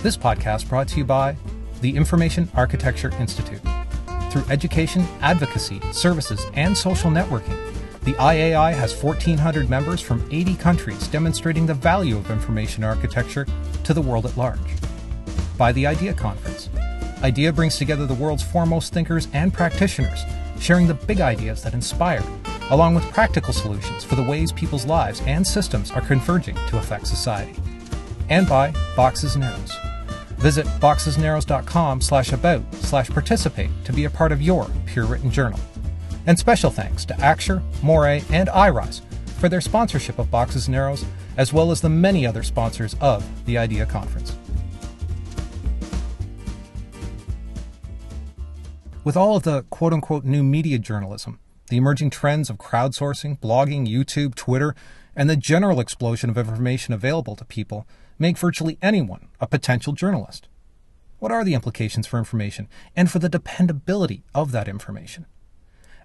This podcast brought to you by the Information Architecture Institute. Through education, advocacy, services, and social networking, the IAI has 1,400 members from 80 countries demonstrating the value of information architecture to the world at large. By the IDEA Conference. IDEA brings together the world's foremost thinkers and practitioners, sharing the big ideas that inspire, along with practical solutions for the ways people's lives and systems are converging to affect society. And by Boxes and Arrows. Visit boxesandarrows.com slash about slash participate to be a part of your peer written journal. And special thanks to Axure, Morae, and iRise for their sponsorship of Boxes and Arrows, as well as the many other sponsors of the IDEA Conference. With all of the quote unquote new media journalism, the emerging trends of crowdsourcing, blogging, YouTube, Twitter, and the general explosion of information available to people make virtually anyone a potential journalist. What are the implications for information and for the dependability of that information?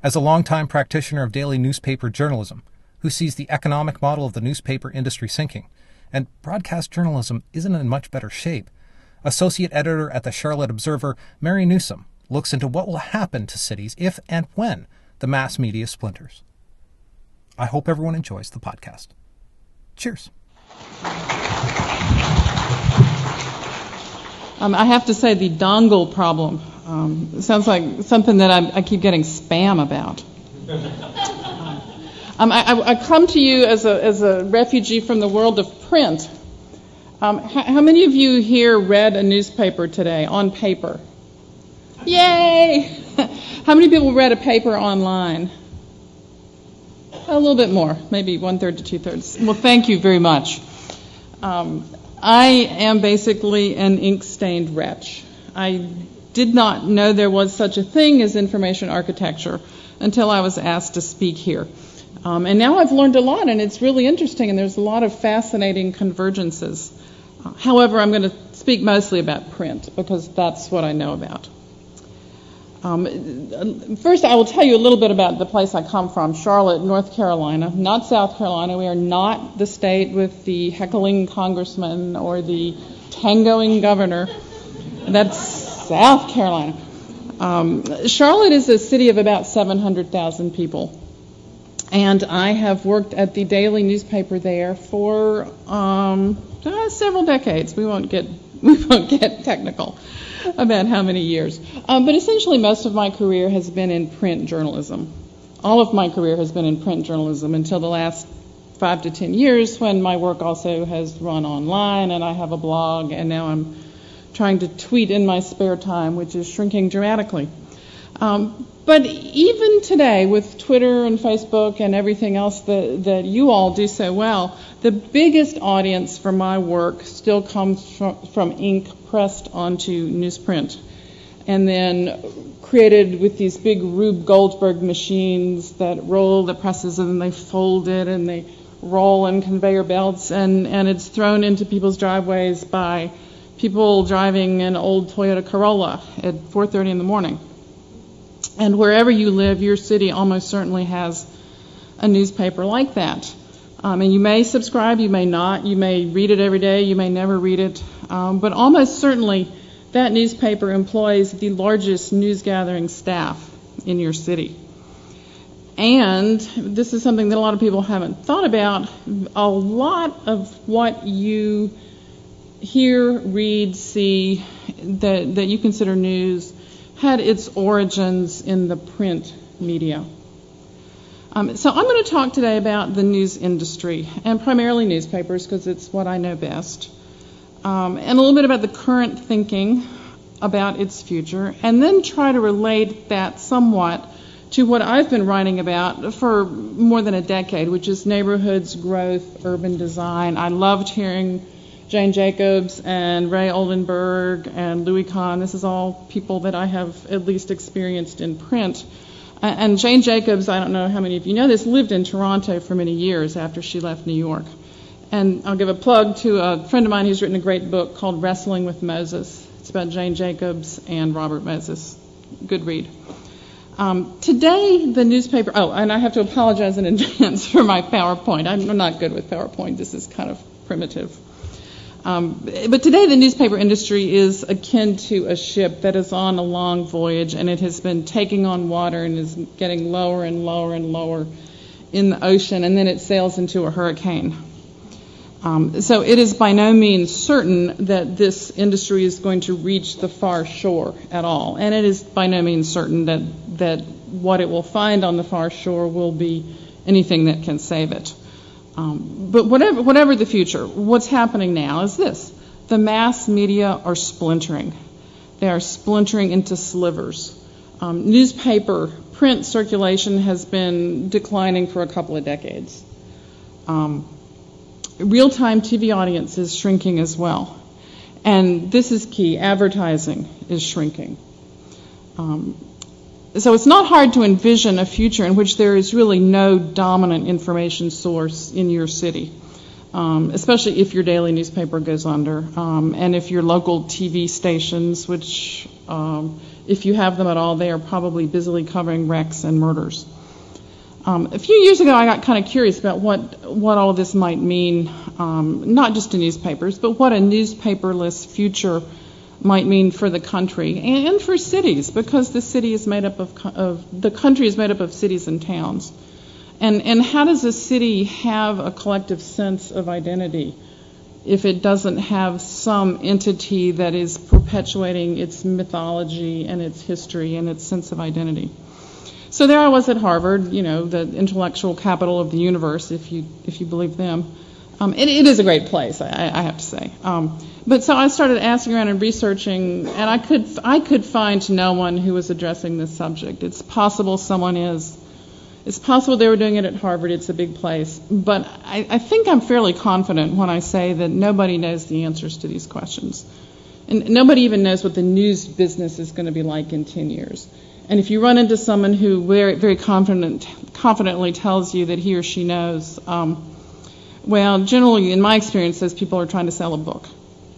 As a longtime practitioner of daily newspaper journalism, who sees the economic model of the newspaper industry sinking, and broadcast journalism isn't in much better shape, Associate Editor at the Charlotte Observer, Mary Newsom, looks into what will happen to cities if and when the mass media splinters. I hope everyone enjoys the podcast. Cheers. Um, I have to say, the dongle problem um, sounds like something that I, I, keep getting spam about. Um, I, I, come to you as a, as a refugee from the world of print. Um, how, how, many of you here read a newspaper today on paper? Yay! how many people read a paper online? A little bit more, maybe one third to two thirds. Well, thank you very much. Um, I am basically an ink stained wretch. I did not know there was such a thing as information architecture until I was asked to speak here. Um, and now I've learned a lot, and it's really interesting, and there's a lot of fascinating convergences. However, I'm going to speak mostly about print because that's what I know about. Um, first, I will tell you a little bit about the place I come from, Charlotte, North Carolina, not South Carolina. We are not the state with the heckling congressman or the tangoing governor. That's South Carolina. Um, Charlotte is a city of about 700,000 people. And I have worked at the daily newspaper there for um, uh, several decades. We won't get we won't get technical about how many years. Um, but essentially, most of my career has been in print journalism. All of my career has been in print journalism until the last five to ten years when my work also has run online and I have a blog and now I'm trying to tweet in my spare time, which is shrinking dramatically. Um, but even today, with Twitter and Facebook and everything else that, that you all do so well, the biggest audience for my work still comes from, from ink pressed onto newsprint and then created with these big Rube Goldberg machines that roll the presses and then they fold it and they roll in conveyor belts and, and it's thrown into people's driveways by people driving an old Toyota Corolla at 4:30 in the morning. And wherever you live, your city almost certainly has a newspaper like that. Um, and you may subscribe, you may not, you may read it every day, you may never read it, um, but almost certainly that newspaper employs the largest news gathering staff in your city. And this is something that a lot of people haven't thought about. A lot of what you hear, read, see that, that you consider news had its origins in the print media. Um, so I'm going to talk today about the news industry and primarily newspapers because it's what I know best, um, and a little bit about the current thinking about its future, and then try to relate that somewhat to what I've been writing about for more than a decade, which is neighborhoods, growth, urban design. I loved hearing Jane Jacobs and Ray Oldenburg and Louis Kahn. This is all people that I have at least experienced in print. And Jane Jacobs, I don't know how many of you know this, lived in Toronto for many years after she left New York. And I'll give a plug to a friend of mine who's written a great book called Wrestling with Moses. It's about Jane Jacobs and Robert Moses. Good read. Um, today, the newspaper. Oh, and I have to apologize in advance for my PowerPoint. I'm not good with PowerPoint. This is kind of primitive. Um, but today the newspaper industry is akin to a ship that is on a long voyage and it has been taking on water and is getting lower and lower and lower in the ocean and then it sails into a hurricane. Um, so it is by no means certain that this industry is going to reach the far shore at all. And it is by no means certain that, that what it will find on the far shore will be anything that can save it. Um, but whatever, the future, what's happening now is this. The mass media are splintering. They are splintering into slivers. Um, newspaper print circulation has been declining for a couple of decades. Um, real-time TV audience is shrinking as well. And this is key, advertising is shrinking. So it's not hard to envision a future in which there is really no dominant information source in your city, um, especially if your daily newspaper goes under, um, and if your local TV stations, which um, if you have them at all, they are probably busily covering wrecks and murders. Um, a few years ago, I got kind of curious about what what all this might mean, um, not just to newspapers, but what a newspaperless future might mean for the country and for cities, because the city is made up of, of the country is made up of cities and towns. And and how does a city have a collective sense of identity if it doesn't have some entity that is perpetuating its mythology and its history and its sense of identity? So there I was at Harvard, you know, the intellectual capital of the universe, if you if you believe them. Um, it, it is a great place, I, I have to say. Um, but so I started asking around and researching, and I could I could find no one who was addressing this subject. It's possible someone is. It's possible they were doing it at Harvard. It's a big place, but I, I think I'm fairly confident when I say that nobody knows the answers to these questions, and nobody even knows what the news business is going to be like in 10 years. And if you run into someone who very very confident confidently tells you that he or she knows. Um, well, generally, in my experience, those people are trying to sell a book.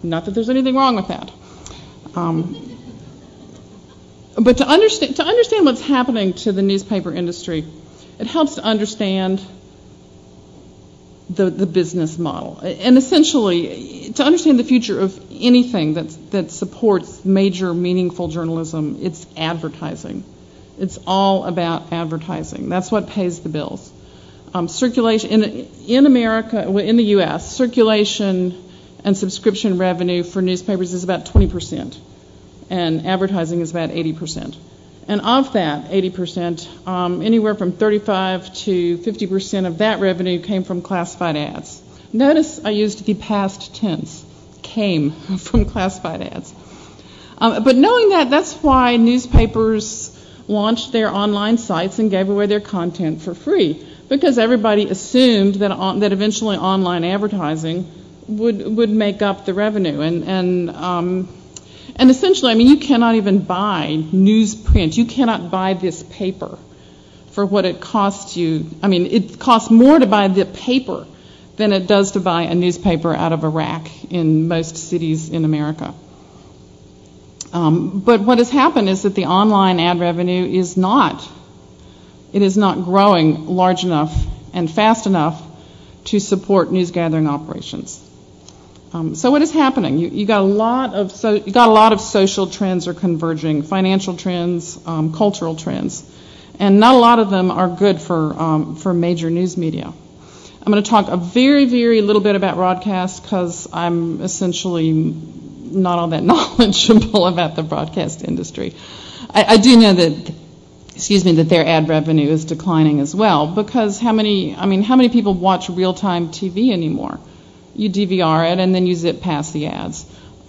Not that there's anything wrong with that. Um, but to understand, to understand what's happening to the newspaper industry, it helps to understand the, the business model. And essentially, to understand the future of anything that, that supports major, meaningful journalism, it's advertising. It's all about advertising. That's what pays the bills. Um, circulation in, in America, in the U.S., circulation and subscription revenue for newspapers is about 20%, and advertising is about 80%. And of that 80%, um, anywhere from 35 to 50% of that revenue came from classified ads. Notice I used the past tense, came from classified ads. Um, but knowing that, that's why newspapers launched their online sites and gave away their content for free because everybody assumed that on, that eventually online advertising would would make up the revenue and and um, and essentially, I mean, you cannot even buy newsprint. You cannot buy this paper for what it costs you. I mean, it costs more to buy the paper than it does to buy a newspaper out of a rack in most cities in America. Um, but what has happened is that the online ad revenue is not it is not growing large enough and fast enough to support news gathering operations. Um, so what is happening? You, you, got a lot of so you got a lot of social trends are converging, financial trends, um, cultural trends, and not a lot of them are good for um, for major news media. I'm going to talk a very very little bit about broadcast because I'm essentially not all that knowledgeable about the broadcast industry. I, I do know that excuse me, that their ad revenue is declining as well because how many, I mean, how many people watch real-time TV anymore? You DVR it and then you zip past the ads.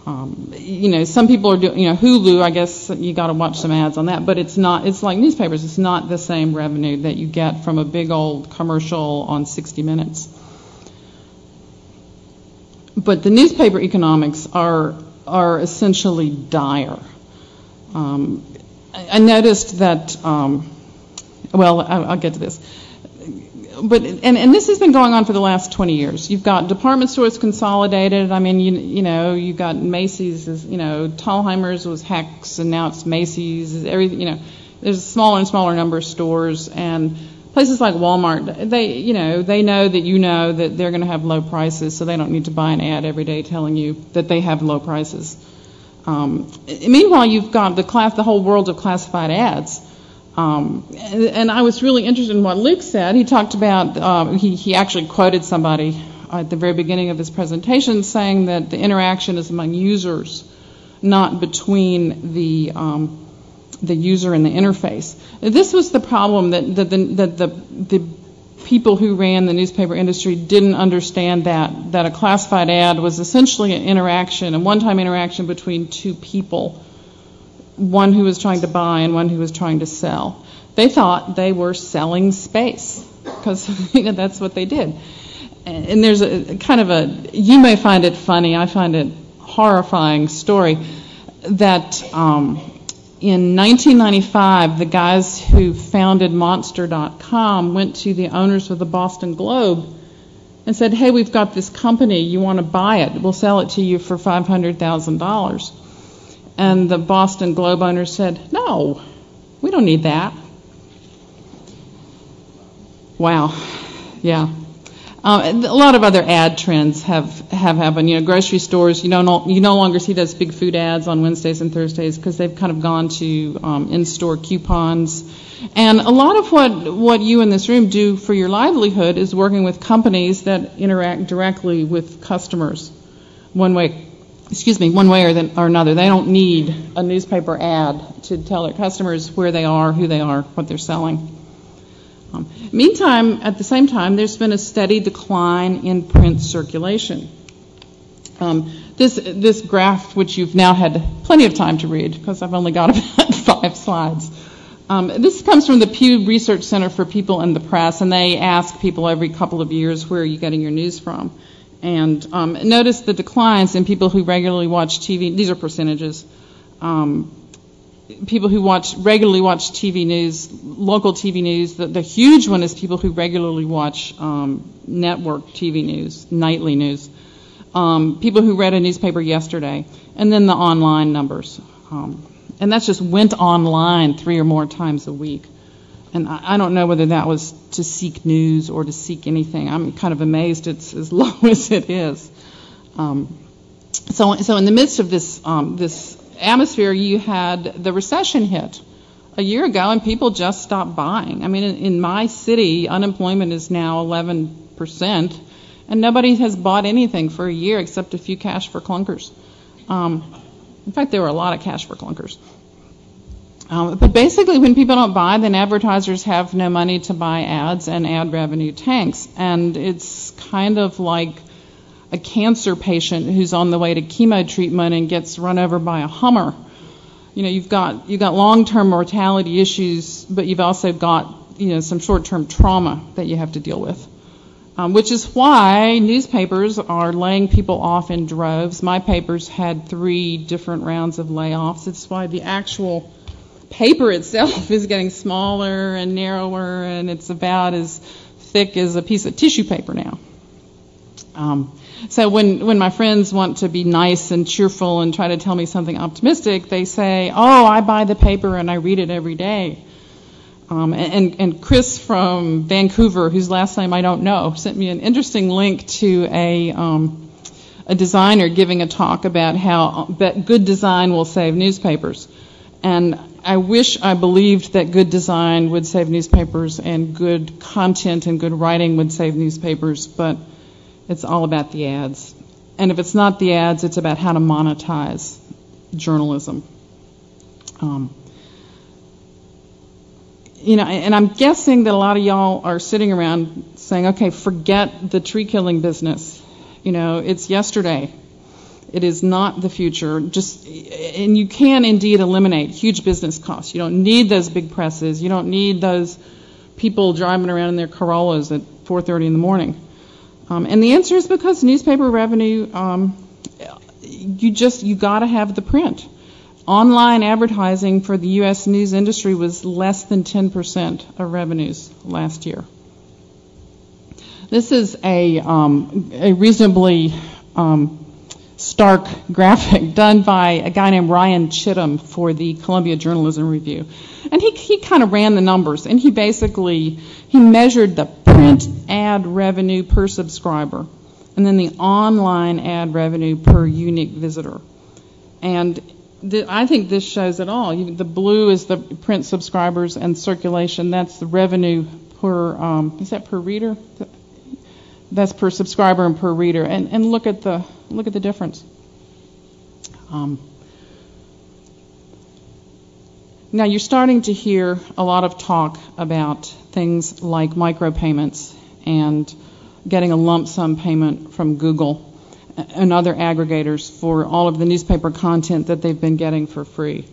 Um, you know, some people are doing, you know, Hulu, I guess you got to watch some ads on that, but it's not, it's like newspapers. It's not the same revenue that you get from a big old commercial on 60 Minutes. But the newspaper economics are, are essentially dire. Um, I noticed that, um, well, I'll get to this. But and, and this has been going on for the last 20 years. You've got department stores consolidated. I mean, you, you know, you've got Macy's. Is, you know, Thalhimer's was Hecht's, and now it's Macy's. Everything. You know, there's a smaller and smaller number of stores, and places like Walmart, they, you know, they know that you know that they're going to have low prices, so they don't need to buy an ad every day telling you that they have low prices. Um, meanwhile, you've got the class, the whole world of classified ads. Um, and, and, I was really interested in what Luke said. He talked about, uh, he, he actually quoted somebody at the very beginning of his presentation saying that the interaction is among users, not between the um, the user and the interface. This was the problem that, that, the, that the, the people who ran the newspaper industry didn't understand that, that a classified ad was essentially an interaction, a one-time interaction between two people, one who was trying to buy and one who was trying to sell. They thought they were selling space because you know, that's what they did. And there's a kind of a, you may find it funny, I find it horrifying story that um, in 1995, the guys who founded Monster.com went to the owners of the Boston Globe and said, hey, we've got this company. You want to buy it? We'll sell it to you for $500,000. And the Boston Globe owners said, no, we don't need that. Wow. Yeah. Um, a lot of other ad trends have, have happened. You know, grocery stores, you, don't, you no longer see those big food ads on Wednesdays and Thursdays because they've kind of gone to um, in-store coupons. And a lot of what, what you in this room do for your livelihood is working with companies that interact directly with customers one way, excuse me, one way or, the, or another. They don't need a newspaper ad to tell their customers where they are, who they are, what they're selling. Um, meantime, at the same time, there's been a steady decline in print circulation. Um, this, this graph, which you've now had plenty of time to read, because I've only got about five slides. Um, this comes from the Pew Research Center for People and the Press, and they ask people every couple of years, where are you getting your news from? And um, notice the declines in people who regularly watch TV. These are percentages. Um, people who watch regularly watch TV news, local TV news. The, the huge one is people who regularly watch um, network TV news, nightly news. Um, people who read a newspaper yesterday, and then the online numbers. Um, and that's just went online three or more times a week. And I, I don't know whether that was to seek news or to seek anything. I'm kind of amazed it's as low as it is. Um, so, so in the midst of this um, this atmosphere, you had the recession hit a year ago, and people just stopped buying. I mean, in, in my city, unemployment is now 11%, and nobody has bought anything for a year except a few cash for clunkers. Um, in fact, there were a lot of cash for clunkers. Um, but basically, when people don't buy, then advertisers have no money to buy ads, and ad revenue tanks. And it's kind of like a cancer patient who's on the way to chemo treatment and gets run over by a Hummer. You know, you've got you've got long-term mortality issues, but you've also got you know some short-term trauma that you have to deal with. Um, which is why newspapers are laying people off in droves. My papers had three different rounds of layoffs. It's why the actual paper itself is getting smaller and narrower, and it's about as thick as a piece of tissue paper now. Um, so when, when my friends want to be nice and cheerful and try to tell me something optimistic, they say, oh, I buy the paper and I read it every day. Um, and, and Chris from Vancouver, whose last name I don't know, sent me an interesting link to a, um, a designer giving a talk about how good design will save newspapers. And I wish I believed that good design would save newspapers and good content and good writing would save newspapers, but it's all about the ads. And if it's not the ads, it's about how to monetize journalism. Um, you know, and I'm guessing that a lot of y'all are sitting around saying, okay, forget the tree killing business. You know, it's yesterday. It is not the future. Just, and you can indeed eliminate huge business costs. You don't need those big presses. You don't need those people driving around in their Corollas at 4:30 in the morning. Um, and the answer is because newspaper revenue, um, you just you got to have the print. Online advertising for the U.S. news industry was less than 10% of revenues last year. This is a, um, a reasonably um, stark graphic done by a guy named Ryan Chittum for the Columbia Journalism Review. And he, he kind of ran the numbers, and he basically he measured the print ad revenue per subscriber, and then the online ad revenue per unique visitor. And the, I think this shows it all. You, the blue is the print subscribers and circulation. That's the revenue per um, is that per reader? That's per subscriber and per reader. And and look at the look at the difference. Um, now you're starting to hear a lot of talk about things like micropayments and getting a lump sum payment from Google and other aggregators for all of the newspaper content that they've been getting for free.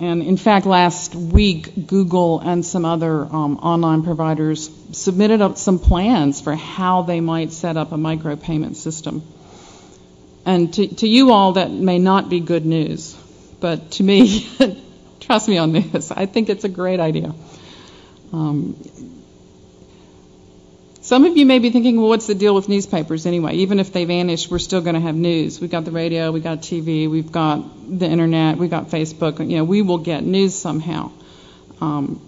And in fact, last week, Google and some other um, online providers submitted some plans for how they might set up a micropayment system. And to, to you all, that may not be good news. But to me, trust me on this, I think it's a great idea. Um, some of you may be thinking, well, what's the deal with newspapers anyway? Even if they vanish, we're still going to have news. We've got the radio, we've got TV, we've got the internet, we've got Facebook. You know, we will get news somehow. Um,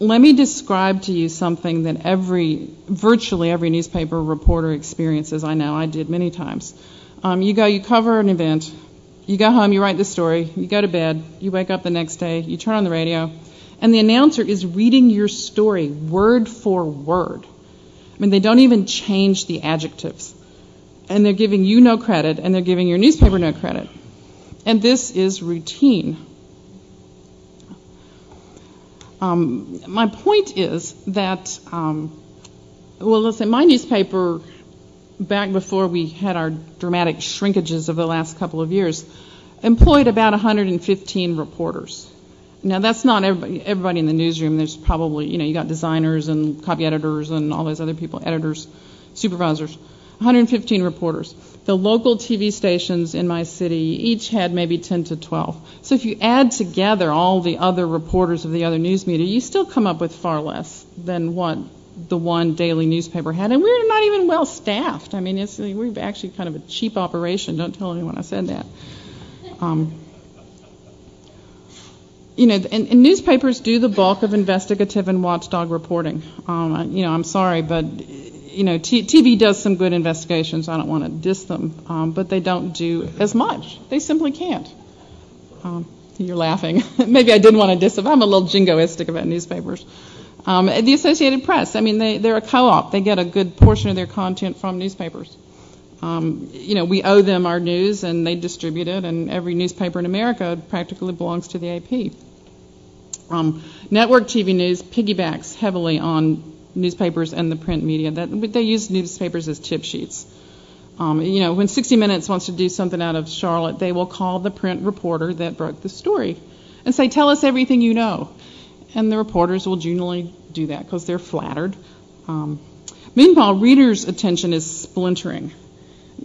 let me describe to you something that every, virtually every newspaper reporter experiences. I know I did many times. Um, you go, you cover an event, you go home, you write the story, you go to bed, you wake up the next day, you turn on the radio, and the announcer is reading your story word for word. I mean, they don't even change the adjectives. And they're giving you no credit, and they're giving your newspaper no credit. And this is routine. Um, my point is that, um, well, say my newspaper, back before we had our dramatic shrinkages of the last couple of years, employed about 115 reporters. Now that's not everybody, everybody in the newsroom. There's probably, you know, you got designers and copy editors and all those other people, editors, supervisors. 115 reporters. The local TV stations in my city each had maybe 10 to 12. So if you add together all the other reporters of the other news media, you still come up with far less than what the one daily newspaper had. And we're not even well staffed. I mean, it's, we're actually kind of a cheap operation. Don't tell anyone I said that. Um, you know, and, and, newspapers do the bulk of investigative and watchdog reporting. Um, you know, I'm sorry, but you know, T- TV does some good investigations. I don't want to diss them, um, but they don't do as much. They simply can't. Um, you're laughing. Maybe I didn't want to diss them. I'm a little jingoistic about newspapers. Um, the Associated Press, I mean, they, they're a co-op. They get a good portion of their content from newspapers. Um, you know, we owe them our news, and they distribute it, and every newspaper in America practically belongs to the AP. Um, network TV news piggybacks heavily on newspapers and the print media. That they use newspapers as tip sheets. Um, you know, when 60 Minutes wants to do something out of Charlotte, they will call the print reporter that broke the story and say, "Tell us everything you know." And the reporters will generally do that because they're flattered. Um, meanwhile, readers' attention is splintering.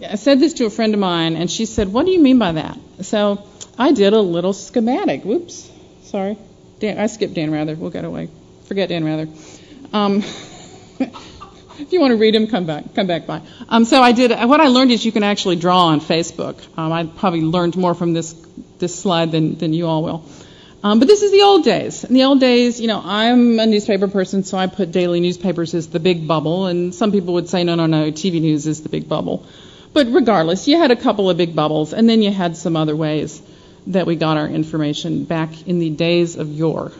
I said this to a friend of mine, and she said, "What do you mean by that?" So I did a little schematic. Whoops, sorry. Dan, I skipped Dan Rather. We'll get away. Forget Dan Rather. Um, if you want to read them, come back. Come back by. Um, so I did. What I learned is you can actually draw on Facebook. Um, I probably learned more from this this slide than than you all will. Um, but this is the old days. In the old days, you know, I'm a newspaper person, so I put daily newspapers as the big bubble, and some people would say, no, no, no, TV news is the big bubble. But regardless, you had a couple of big bubbles, and then you had some other ways that we got our information back in the days of yore.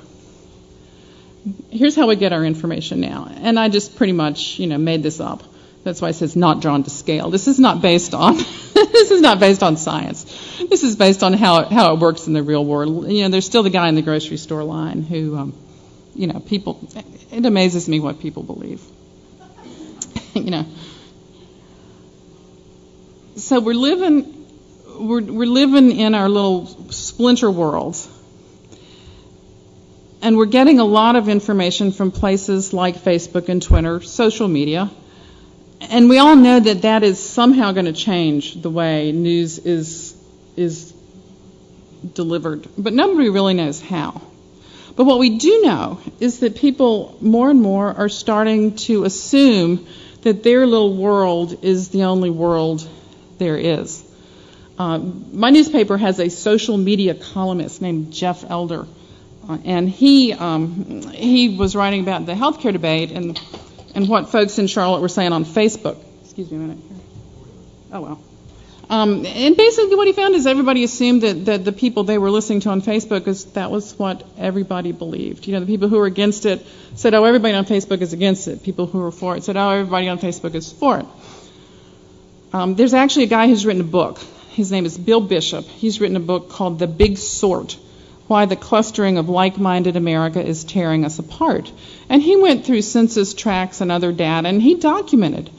Here's how we get our information now. And I just pretty much, you know, made this up. That's why it says not drawn to scale. This is not based on this is not based on science. This is based on how it, how it works in the real world. You know, there's still the guy in the grocery store line who, um, you know, people. It amazes me what people believe. you know. So we're living we're, we're living in our little splinter worlds. And we're getting a lot of information from places like Facebook and Twitter, social media. And we all know that that is somehow going to change the way news is, is delivered. But nobody really knows how. But what we do know is that people more and more are starting to assume that their little world is the only world there is. Uh, my newspaper has a social media columnist named Jeff Elder, uh, and he um, he was writing about the healthcare debate and and what folks in Charlotte were saying on Facebook. Excuse me a minute. Oh well. Um, and basically, what he found is everybody assumed that, that the people they were listening to on Facebook is that was what everybody believed. You know, the people who were against it said, "Oh, everybody on Facebook is against it." People who were for it said, "Oh, everybody on Facebook is for it." Um, there's actually a guy who's written a book. His name is Bill Bishop. He's written a book called The Big Sort Why the Clustering of Like Minded America is Tearing Us Apart. And he went through census tracts and other data, and he documented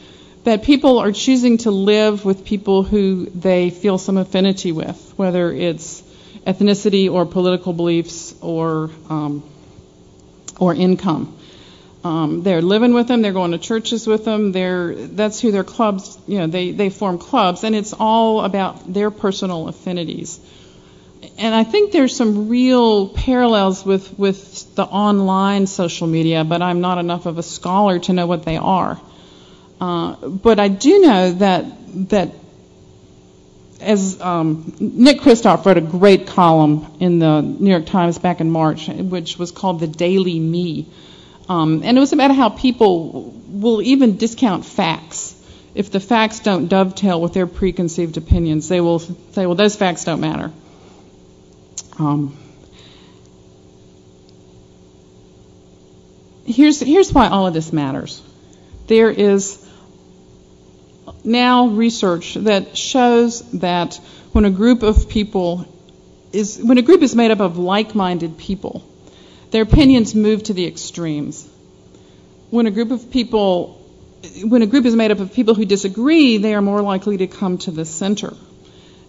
that people are choosing to live with people who they feel some affinity with, whether it's ethnicity or political beliefs or um, or income. Um, they're living with them. They're going to churches with them. They're that's who their clubs. You know, they they form clubs, and it's all about their personal affinities. And I think there's some real parallels with with the online social media, but I'm not enough of a scholar to know what they are. Uh, but I do know that that as um, Nick Kristof wrote a great column in the New York Times back in March, which was called "The Daily Me," um, and it was about how people will even discount facts if the facts don't dovetail with their preconceived opinions. They will say, "Well, those facts don't matter." Um, here's here's why all of this matters. There is now research that shows that when a group of people is when a group is made up of like-minded people, their opinions move to the extremes. When a group of people when a group is made up of people who disagree, they are more likely to come to the center.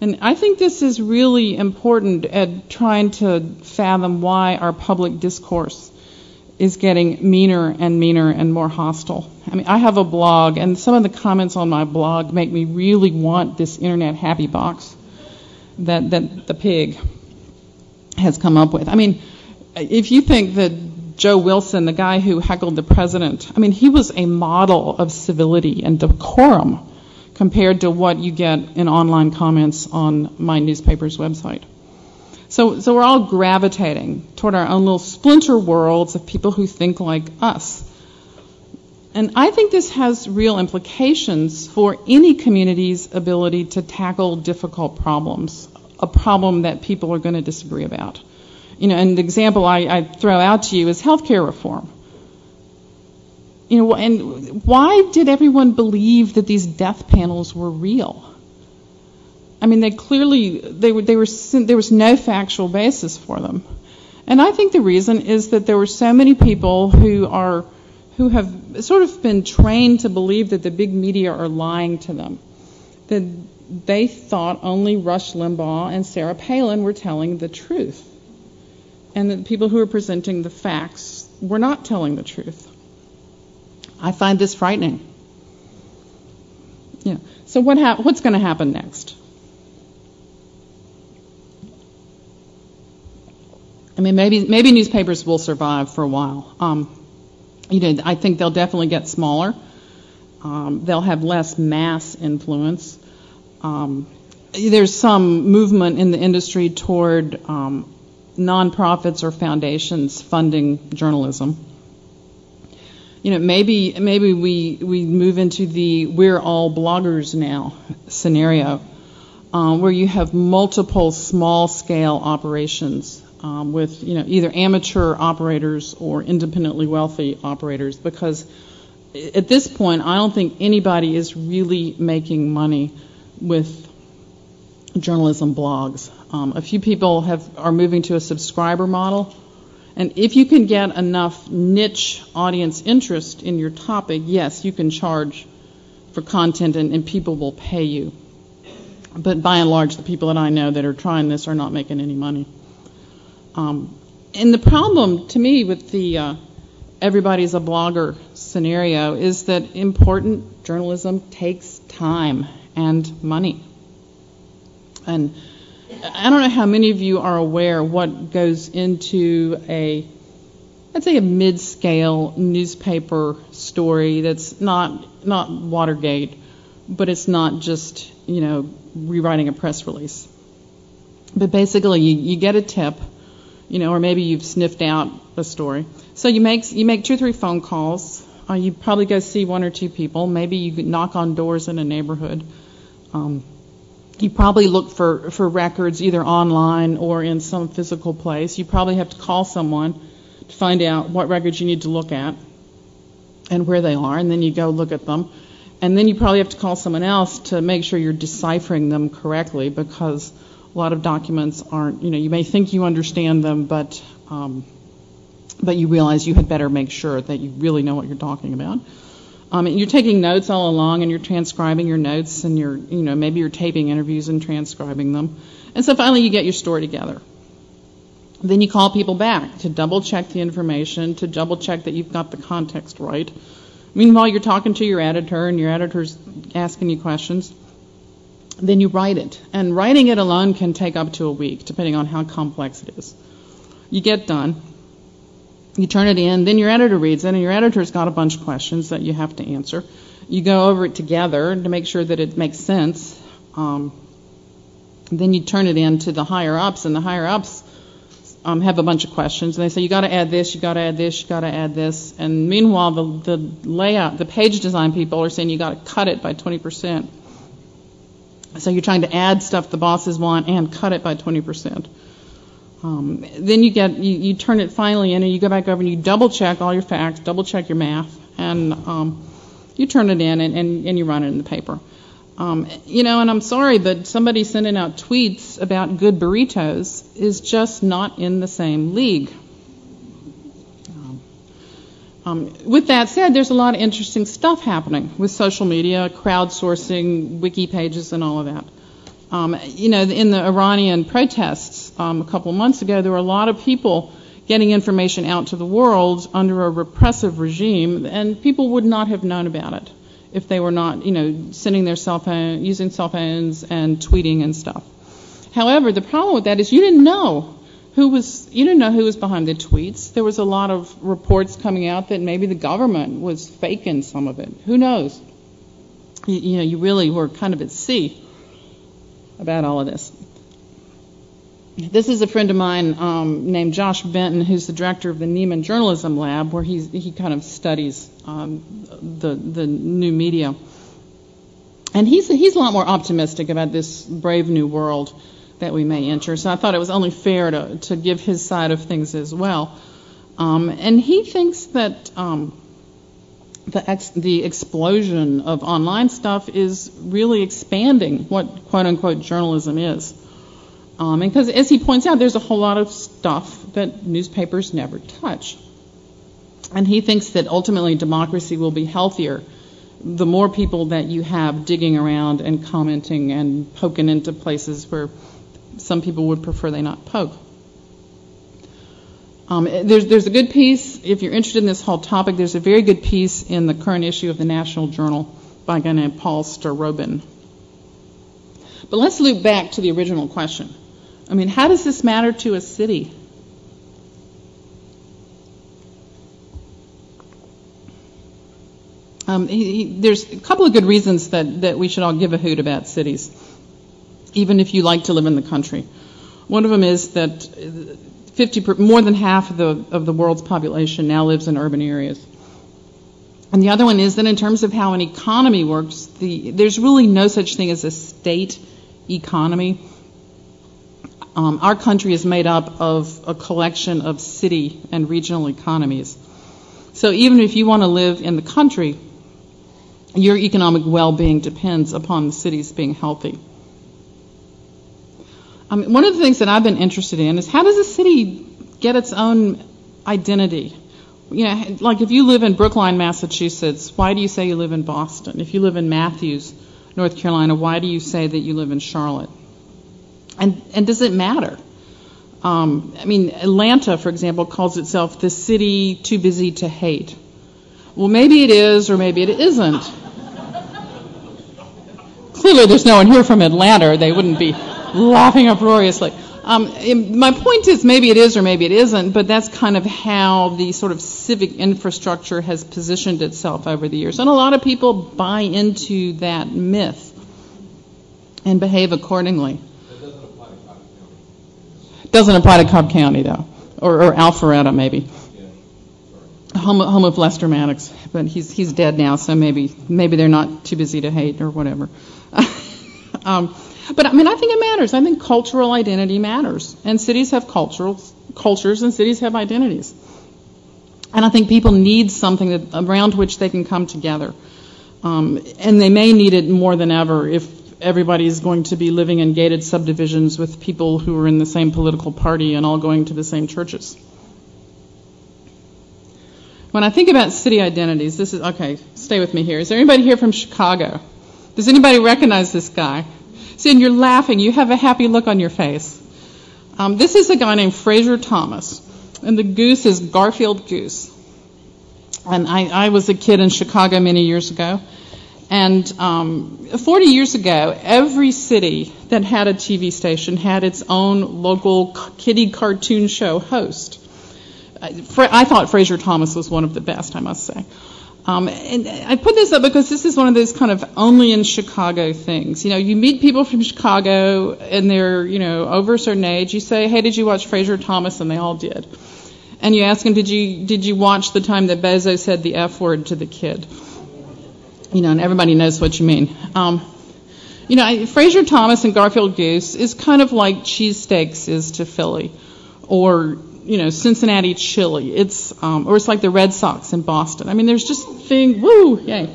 And I think this is really important at trying to fathom why our public discourse is getting meaner and meaner and more hostile. I mean, I have a blog, and some of the comments on my blog make me really want this internet happy box that, that the pig has come up with. I mean, if you think that Joe Wilson, the guy who heckled the president, I mean, he was a model of civility and decorum compared to what you get in online comments on my newspaper's website. So, so we're all gravitating toward our own little splinter worlds of people who think like us. And I think this has real implications for any community's ability to tackle difficult problems, a problem that people are going to disagree about. You know, and the example I, I throw out to you is healthcare reform. You know, and why did everyone believe that these death panels were real? I mean, they clearly they were they were there was no factual basis for them, and I think the reason is that there were so many people who are who have sort of been trained to believe that the big media are lying to them, that they thought only Rush Limbaugh and Sarah Palin were telling the truth, and that people who were presenting the facts were not telling the truth. I find this frightening. Yeah. So what ha- what's going to happen next? I mean, maybe maybe newspapers will survive for a while. Um, you know, I think they'll definitely get smaller. Um, they'll have less mass influence. Um, there's some movement in the industry toward um, nonprofits or foundations funding journalism. You know, maybe maybe we we move into the we're all bloggers now scenario, um, where you have multiple small scale operations um, with you know either amateur operators or independently wealthy operators because at this point I don't think anybody is really making money with journalism blogs. Um, a few people have are moving to a subscriber model, and if you can get enough niche audience interest in your topic, yes, you can charge for content and, and people will pay you. But by and large, the people that I know that are trying this are not making any money. Um, and the problem to me with the uh, everybody's a blogger scenario is that important journalism takes time and money. And I don't know how many of you are aware what goes into a, let's say, a mid-scale newspaper story that's not not Watergate, but it's not just you know, rewriting a press release. But basically, you, you get a tip, you know, or maybe you've sniffed out a story. So you make you make two or three phone calls. Uh, you probably go see one or two people. Maybe you knock on doors in a neighborhood. Um, you probably look for, for records either online or in some physical place. You probably have to call someone to find out what records you need to look at and where they are, and then you go look at them. And then you probably have to call someone else to make sure you're deciphering them correctly because a lot of documents aren't, you know, you may think you understand them, but um, but you realize you had better make sure that you really know what you're talking about. Um, you're taking notes all along, and you're transcribing your notes, and you're, you know, maybe you're taping interviews and transcribing them. And so finally, you get your story together. Then you call people back to double check the information, to double check that you've got the context right. Meanwhile, you're talking to your editor, and your editor's asking you questions. Then you write it. And writing it alone can take up to a week, depending on how complex it is. You get done. You turn it in, then your editor reads it, and your editor's got a bunch of questions that you have to answer. You go over it together to make sure that it makes sense. Um, then you turn it in to the higher ups, and the higher ups um, have a bunch of questions, and they say you got to add this, you got to add this, you got to add this. And meanwhile, the, the layout, the page design people are saying you got to cut it by 20 percent. So you're trying to add stuff the bosses want and cut it by 20 percent. Um, then you get you, turn it finally in and you go back over and you double check all your facts, double check your math, and um, you turn it in and, you run it in the paper. Um, you know, and I'm sorry, but somebody sending out tweets about good burritos is just not in the same league. Um, um, with that said, there's a lot of interesting stuff happening with social media, crowdsourcing, wiki pages, and all of that. Um, you know, in the Iranian protests um, a couple months ago, there were a lot of people getting information out to the world under a repressive regime, and people would not have known about it if they were not, you know, sending their cell phone, using cell phones and tweeting and stuff. However, the problem with that is you didn't know who was, you didn't know who was behind the tweets. There was a lot of reports coming out that maybe the government was faking some of it. Who knows? You, you know, you really were kind of at sea about all of this. This is a friend of mine um, named Josh Benton, who's the director of the Nieman Journalism Lab, where he's, he kind of studies um, the the new media. And he's he's a lot more optimistic about this brave new world that we may enter. So I thought it was only fair to to give his side of things as well. Um, and he thinks that um, the, ex- the explosion of online stuff is really expanding what quote unquote journalism is. Um, and because, as he points out, there's a whole lot of stuff that newspapers never touch. And he thinks that ultimately democracy will be healthier the more people that you have digging around and commenting and poking into places where some people would prefer they not poke. Um, there's, there's a good piece, if you're interested in this whole topic, there's a very good piece in the current issue of the National Journal by a guy named Paul Starobin. But let's loop back to the original question. I mean, how does this matter to a city? Um, he, he, there's a couple of good reasons that, that we should all give a hoot about cities, even if you like to live in the country. One of them is that 50 per, more than half of the of the world's population now lives in urban areas. And the other one is that in terms of how an economy works, the, there's really no such thing as a state economy. Um, our country is made up of a collection of city and regional economies. So even if you want to live in the country, your economic well-being depends upon the cities being healthy. Um, one of the things that I've been interested in is how does a city get its own identity? You know, like if you live in Brookline, Massachusetts, why do you say you live in Boston? If you live in Matthews, North Carolina, why do you say that you live in Charlotte? And and does it matter? Um, I mean, Atlanta, for example, calls itself the city too busy to hate. Well, maybe it is, or maybe it isn't. Clearly, there's no one here from Atlanta, they wouldn't be laughing uproariously. Um, my point is maybe it is or maybe it isn't, but that's kind of how the sort of civic infrastructure has positioned itself over the years. And a lot of people buy into that myth. and behave accordingly. That doesn't apply to Cobb County. Doesn't apply to Cobb County, though, or, or Alpharetta, maybe. Home, home of Lester Maddox, but he's he's dead now, so maybe maybe they're not too busy to hate or whatever. Um, but I mean, I think it matters. I think cultural identity matters, and cities have cultural cultures, and cities have identities. And I think people need something that, around which they can come together, um, and they may need it more than ever if everybody is going to be living in gated subdivisions with people who are in the same political party and all going to the same churches. When I think about city identities, this is okay. Stay with me here. Is there anybody here from Chicago? Does anybody recognize this guy? See, and you're laughing. You have a happy look on your face. Um, this is a guy named Frazier Thomas, and the goose is Garfield Goose. And I, I was a kid in Chicago many years ago. And um, 40 years ago, every city that had a TV station had its own local kitty cartoon show host. I thought Frazier Thomas was one of the best, I must say. Um, and I put this up because this is one of those kind of only in Chicago things. You know, you meet people from Chicago and they're, you know, over a certain age. You say, hey, did you watch Frazier Thomas? And they all did. And you ask them, did you, did you watch the time that Bozo said the F word to the kid? You know, and everybody knows what you mean. Um, you know, Frazier Thomas and Garfield Goose is kind of like cheesesteaks is to Philly or you know, Cincinnati chili. It's, um, or it's like the Red Sox in Boston. I mean, there's just things, woo, yay.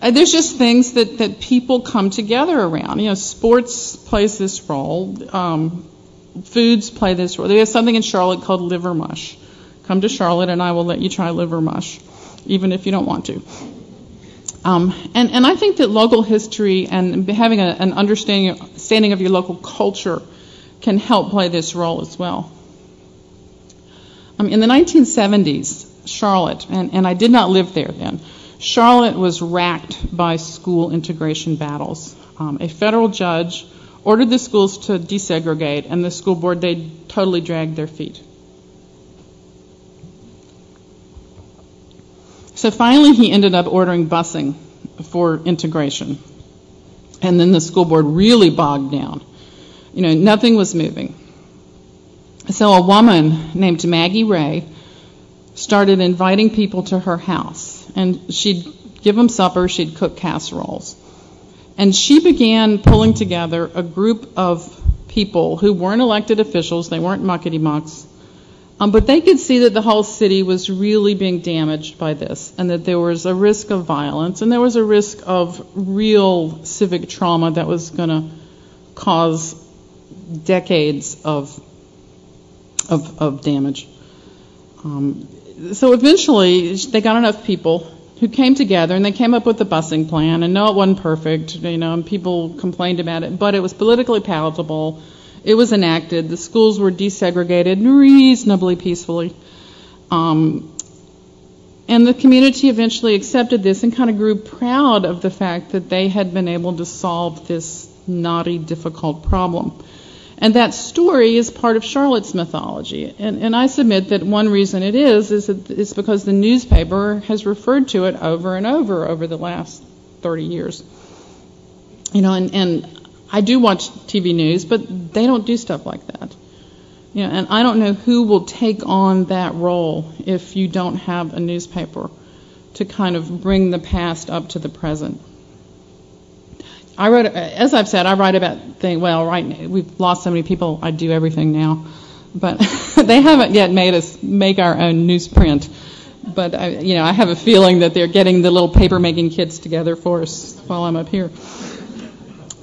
Uh, there's just things that, that people come together around. You know, sports plays this role. Um, foods play this role. There's something in Charlotte called liver mush. Come to Charlotte and I will let you try liver mush, even if you don't want to. Um, and, and I think that local history and having a, an understanding, understanding of your local culture can help play this role as well. In the 1970s, Charlotte, and, and I did not live there then, Charlotte was racked by school integration battles. Um, a federal judge ordered the schools to desegregate, and the school board, they totally dragged their feet. So finally, he ended up ordering busing for integration. And then the school board really bogged down. You know, nothing was moving. So a woman named Maggie Ray started inviting people to her house, and she'd give them supper, she'd cook casseroles. And she began pulling together a group of people who weren't elected officials, they weren't muckety mucks, um, but they could see that the whole city was really being damaged by this, and that there was a risk of violence, and there was a risk of real civic trauma that was going to cause decades of of, of damage. Um, so eventually, they got enough people who came together and they came up with a busing plan. And no, it wasn't perfect, you know, and people complained about it, but it was politically palatable. It was enacted. The schools were desegregated reasonably peacefully. Um, and the community eventually accepted this and kind of grew proud of the fact that they had been able to solve this knotty, difficult problem. And that story is part of Charlotte's mythology. And, and I submit that one reason it is is that it's because the newspaper has referred to it over and over over the last 30 years. You know, and, and I do watch TV news, but they don't do stuff like that. You know, and I don't know who will take on that role if you don't have a newspaper to kind of bring the past up to the present. I wrote, as I've said, I write about things. Well, right, we've lost so many people. I do everything now, but they haven't yet made us make our own newsprint. But I, you know, I have a feeling that they're getting the little paper making kids together for us while I'm up here.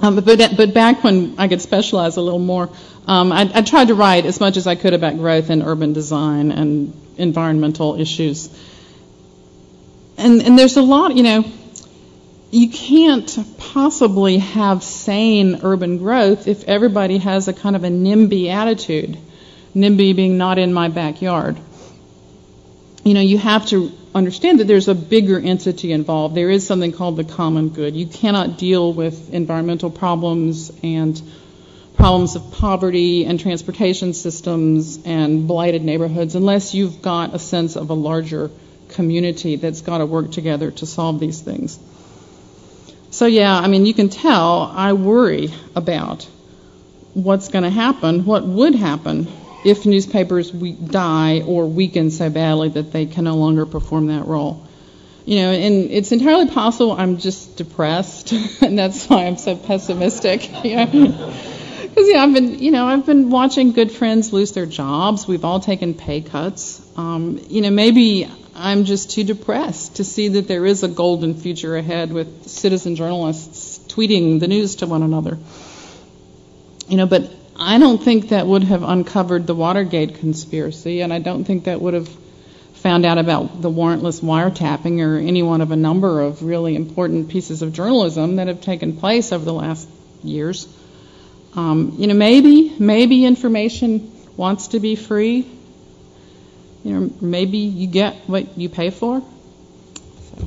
Um, but but back when I could specialize a little more, um, I, I tried to write as much as I could about growth and urban design and environmental issues. And and there's a lot, you know you can't possibly have sane urban growth if everybody has a kind of a NIMBY attitude. NIMBY being not in my backyard. You know, you have to understand that there's a bigger entity involved. There is something called the common good. You cannot deal with environmental problems and problems of poverty and transportation systems and blighted neighborhoods unless you've got a sense of a larger community that's got to work together to solve these things. So, yeah, I mean, you can tell I worry about what's going to happen, what would happen if newspapers die or weaken so badly that they can no longer perform that role. You know, and it's entirely possible I'm just depressed, and that's why I'm so pessimistic. You because yeah, I've been, you know, I've been watching good friends lose their jobs. We've all taken pay cuts. Um, you know, maybe I'm just too depressed to see that there is a golden future ahead with citizen journalists tweeting the news to one another. You know, but I don't think that would have uncovered the Watergate conspiracy, and I don't think that would have found out about the warrantless wiretapping or any one of a number of really important pieces of journalism that have taken place over the last years. Um, you know, maybe maybe information wants to be free. You know, maybe you get what you pay for. So.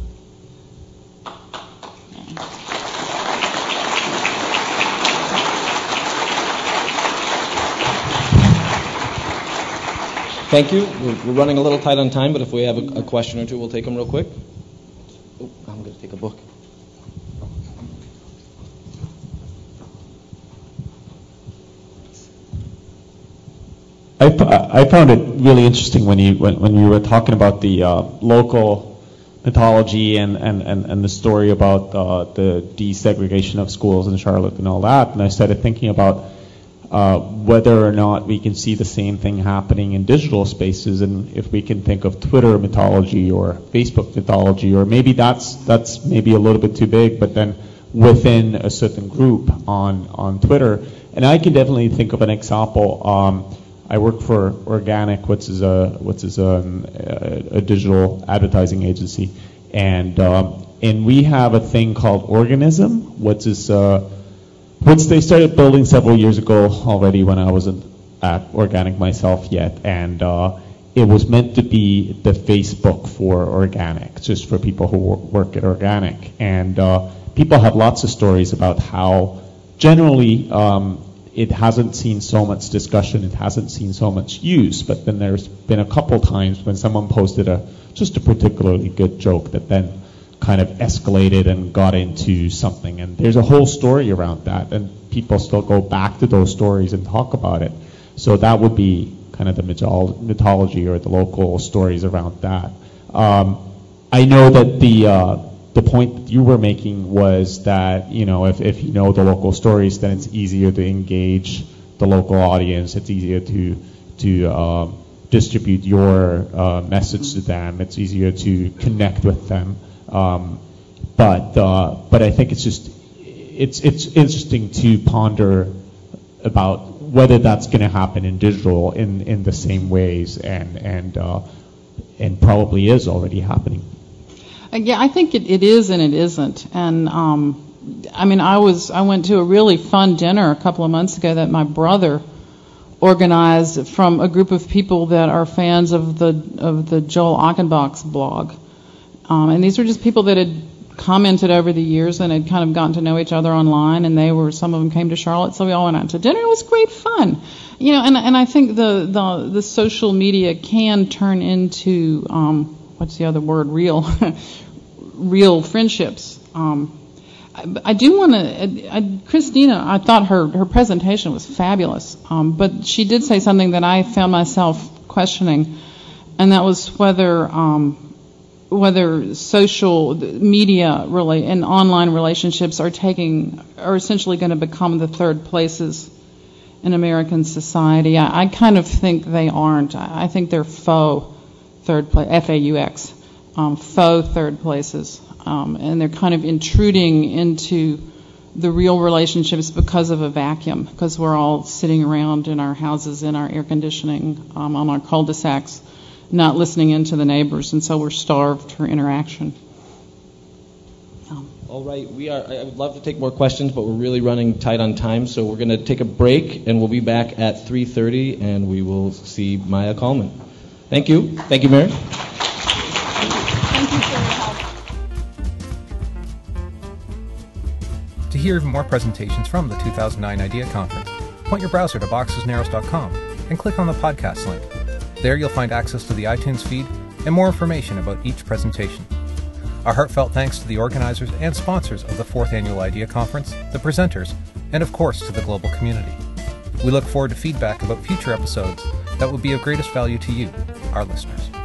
Thank you. We're, we're running a little tight on time, but if we have a, a question or two, we'll take them real quick. Oh, I'm going to take a book. I, I found it really interesting when you when, when you were talking about the uh, local mythology and, and, and, and the story about uh, the desegregation of schools in Charlotte and all that, and I started thinking about uh, whether or not we can see the same thing happening in digital spaces, and if we can think of Twitter mythology or Facebook mythology, or maybe that's that's maybe a little bit too big, but then within a certain group on on Twitter, and I can definitely think of an example. Um, I work for Organic, which is a which is a, a, a digital advertising agency, and um, and we have a thing called Organism, which is uh, which they started building several years ago already when I wasn't at Organic myself yet, and uh, it was meant to be the Facebook for Organic, just for people who work at Organic, and uh, people have lots of stories about how generally. Um, it hasn't seen so much discussion, it hasn't seen so much use, but then there's been a couple times when someone posted a just a particularly good joke that then kind of escalated and got into something. And there's a whole story around that, and people still go back to those stories and talk about it. So that would be kind of the mythology or the local stories around that. Um, I know that the uh, the point you were making was that you know if, if you know the local stories, then it's easier to engage the local audience. It's easier to to um, distribute your uh, message to them. It's easier to connect with them. Um, but uh, but I think it's just it's it's interesting to ponder about whether that's going to happen in digital in, in the same ways and and uh, and probably is already happening. Yeah, I think it, it is and it isn't. And um, I mean, I was I went to a really fun dinner a couple of months ago that my brother organized from a group of people that are fans of the of the Joel Achenbach's blog. Um, and these were just people that had commented over the years and had kind of gotten to know each other online. And they were some of them came to Charlotte, so we all went out to dinner. It was great fun, you know. And and I think the the the social media can turn into um, what's the other word? Real real friendships. Um, I, do want to, Christina, I thought her, her presentation was fabulous, um, but she did say something that I found myself questioning, and that was whether um, whether social media really and online relationships are taking are essentially going to become the third places in American society. I, I kind of think they aren't. I, I think they're faux third place, F A U X um, faux third places, um, and they're kind of intruding into the real relationships because of a vacuum, because we're all sitting around in our houses in our air conditioning um, on our cul-de-sacs, not listening into the neighbors, and so we're starved for interaction. All right, we are. I would love to take more questions, but we're really running tight on time, so we're going to take a break, and we'll be back at 3:30, and we will see Maya Kallman. Thank you. Thank you, Mary. Thank you for your help. To hear more presentations from the 2009 IDEA Conference, point your browser to boxesandarrows.com and click on the podcast link. There you'll find access to the iTunes feed and more information about each presentation. Our heartfelt thanks to the organizers and sponsors of the fourth annual IDEA Conference, the presenters, and of course to the global community. We look forward to feedback about future episodes that would be of greatest value to you, our listeners.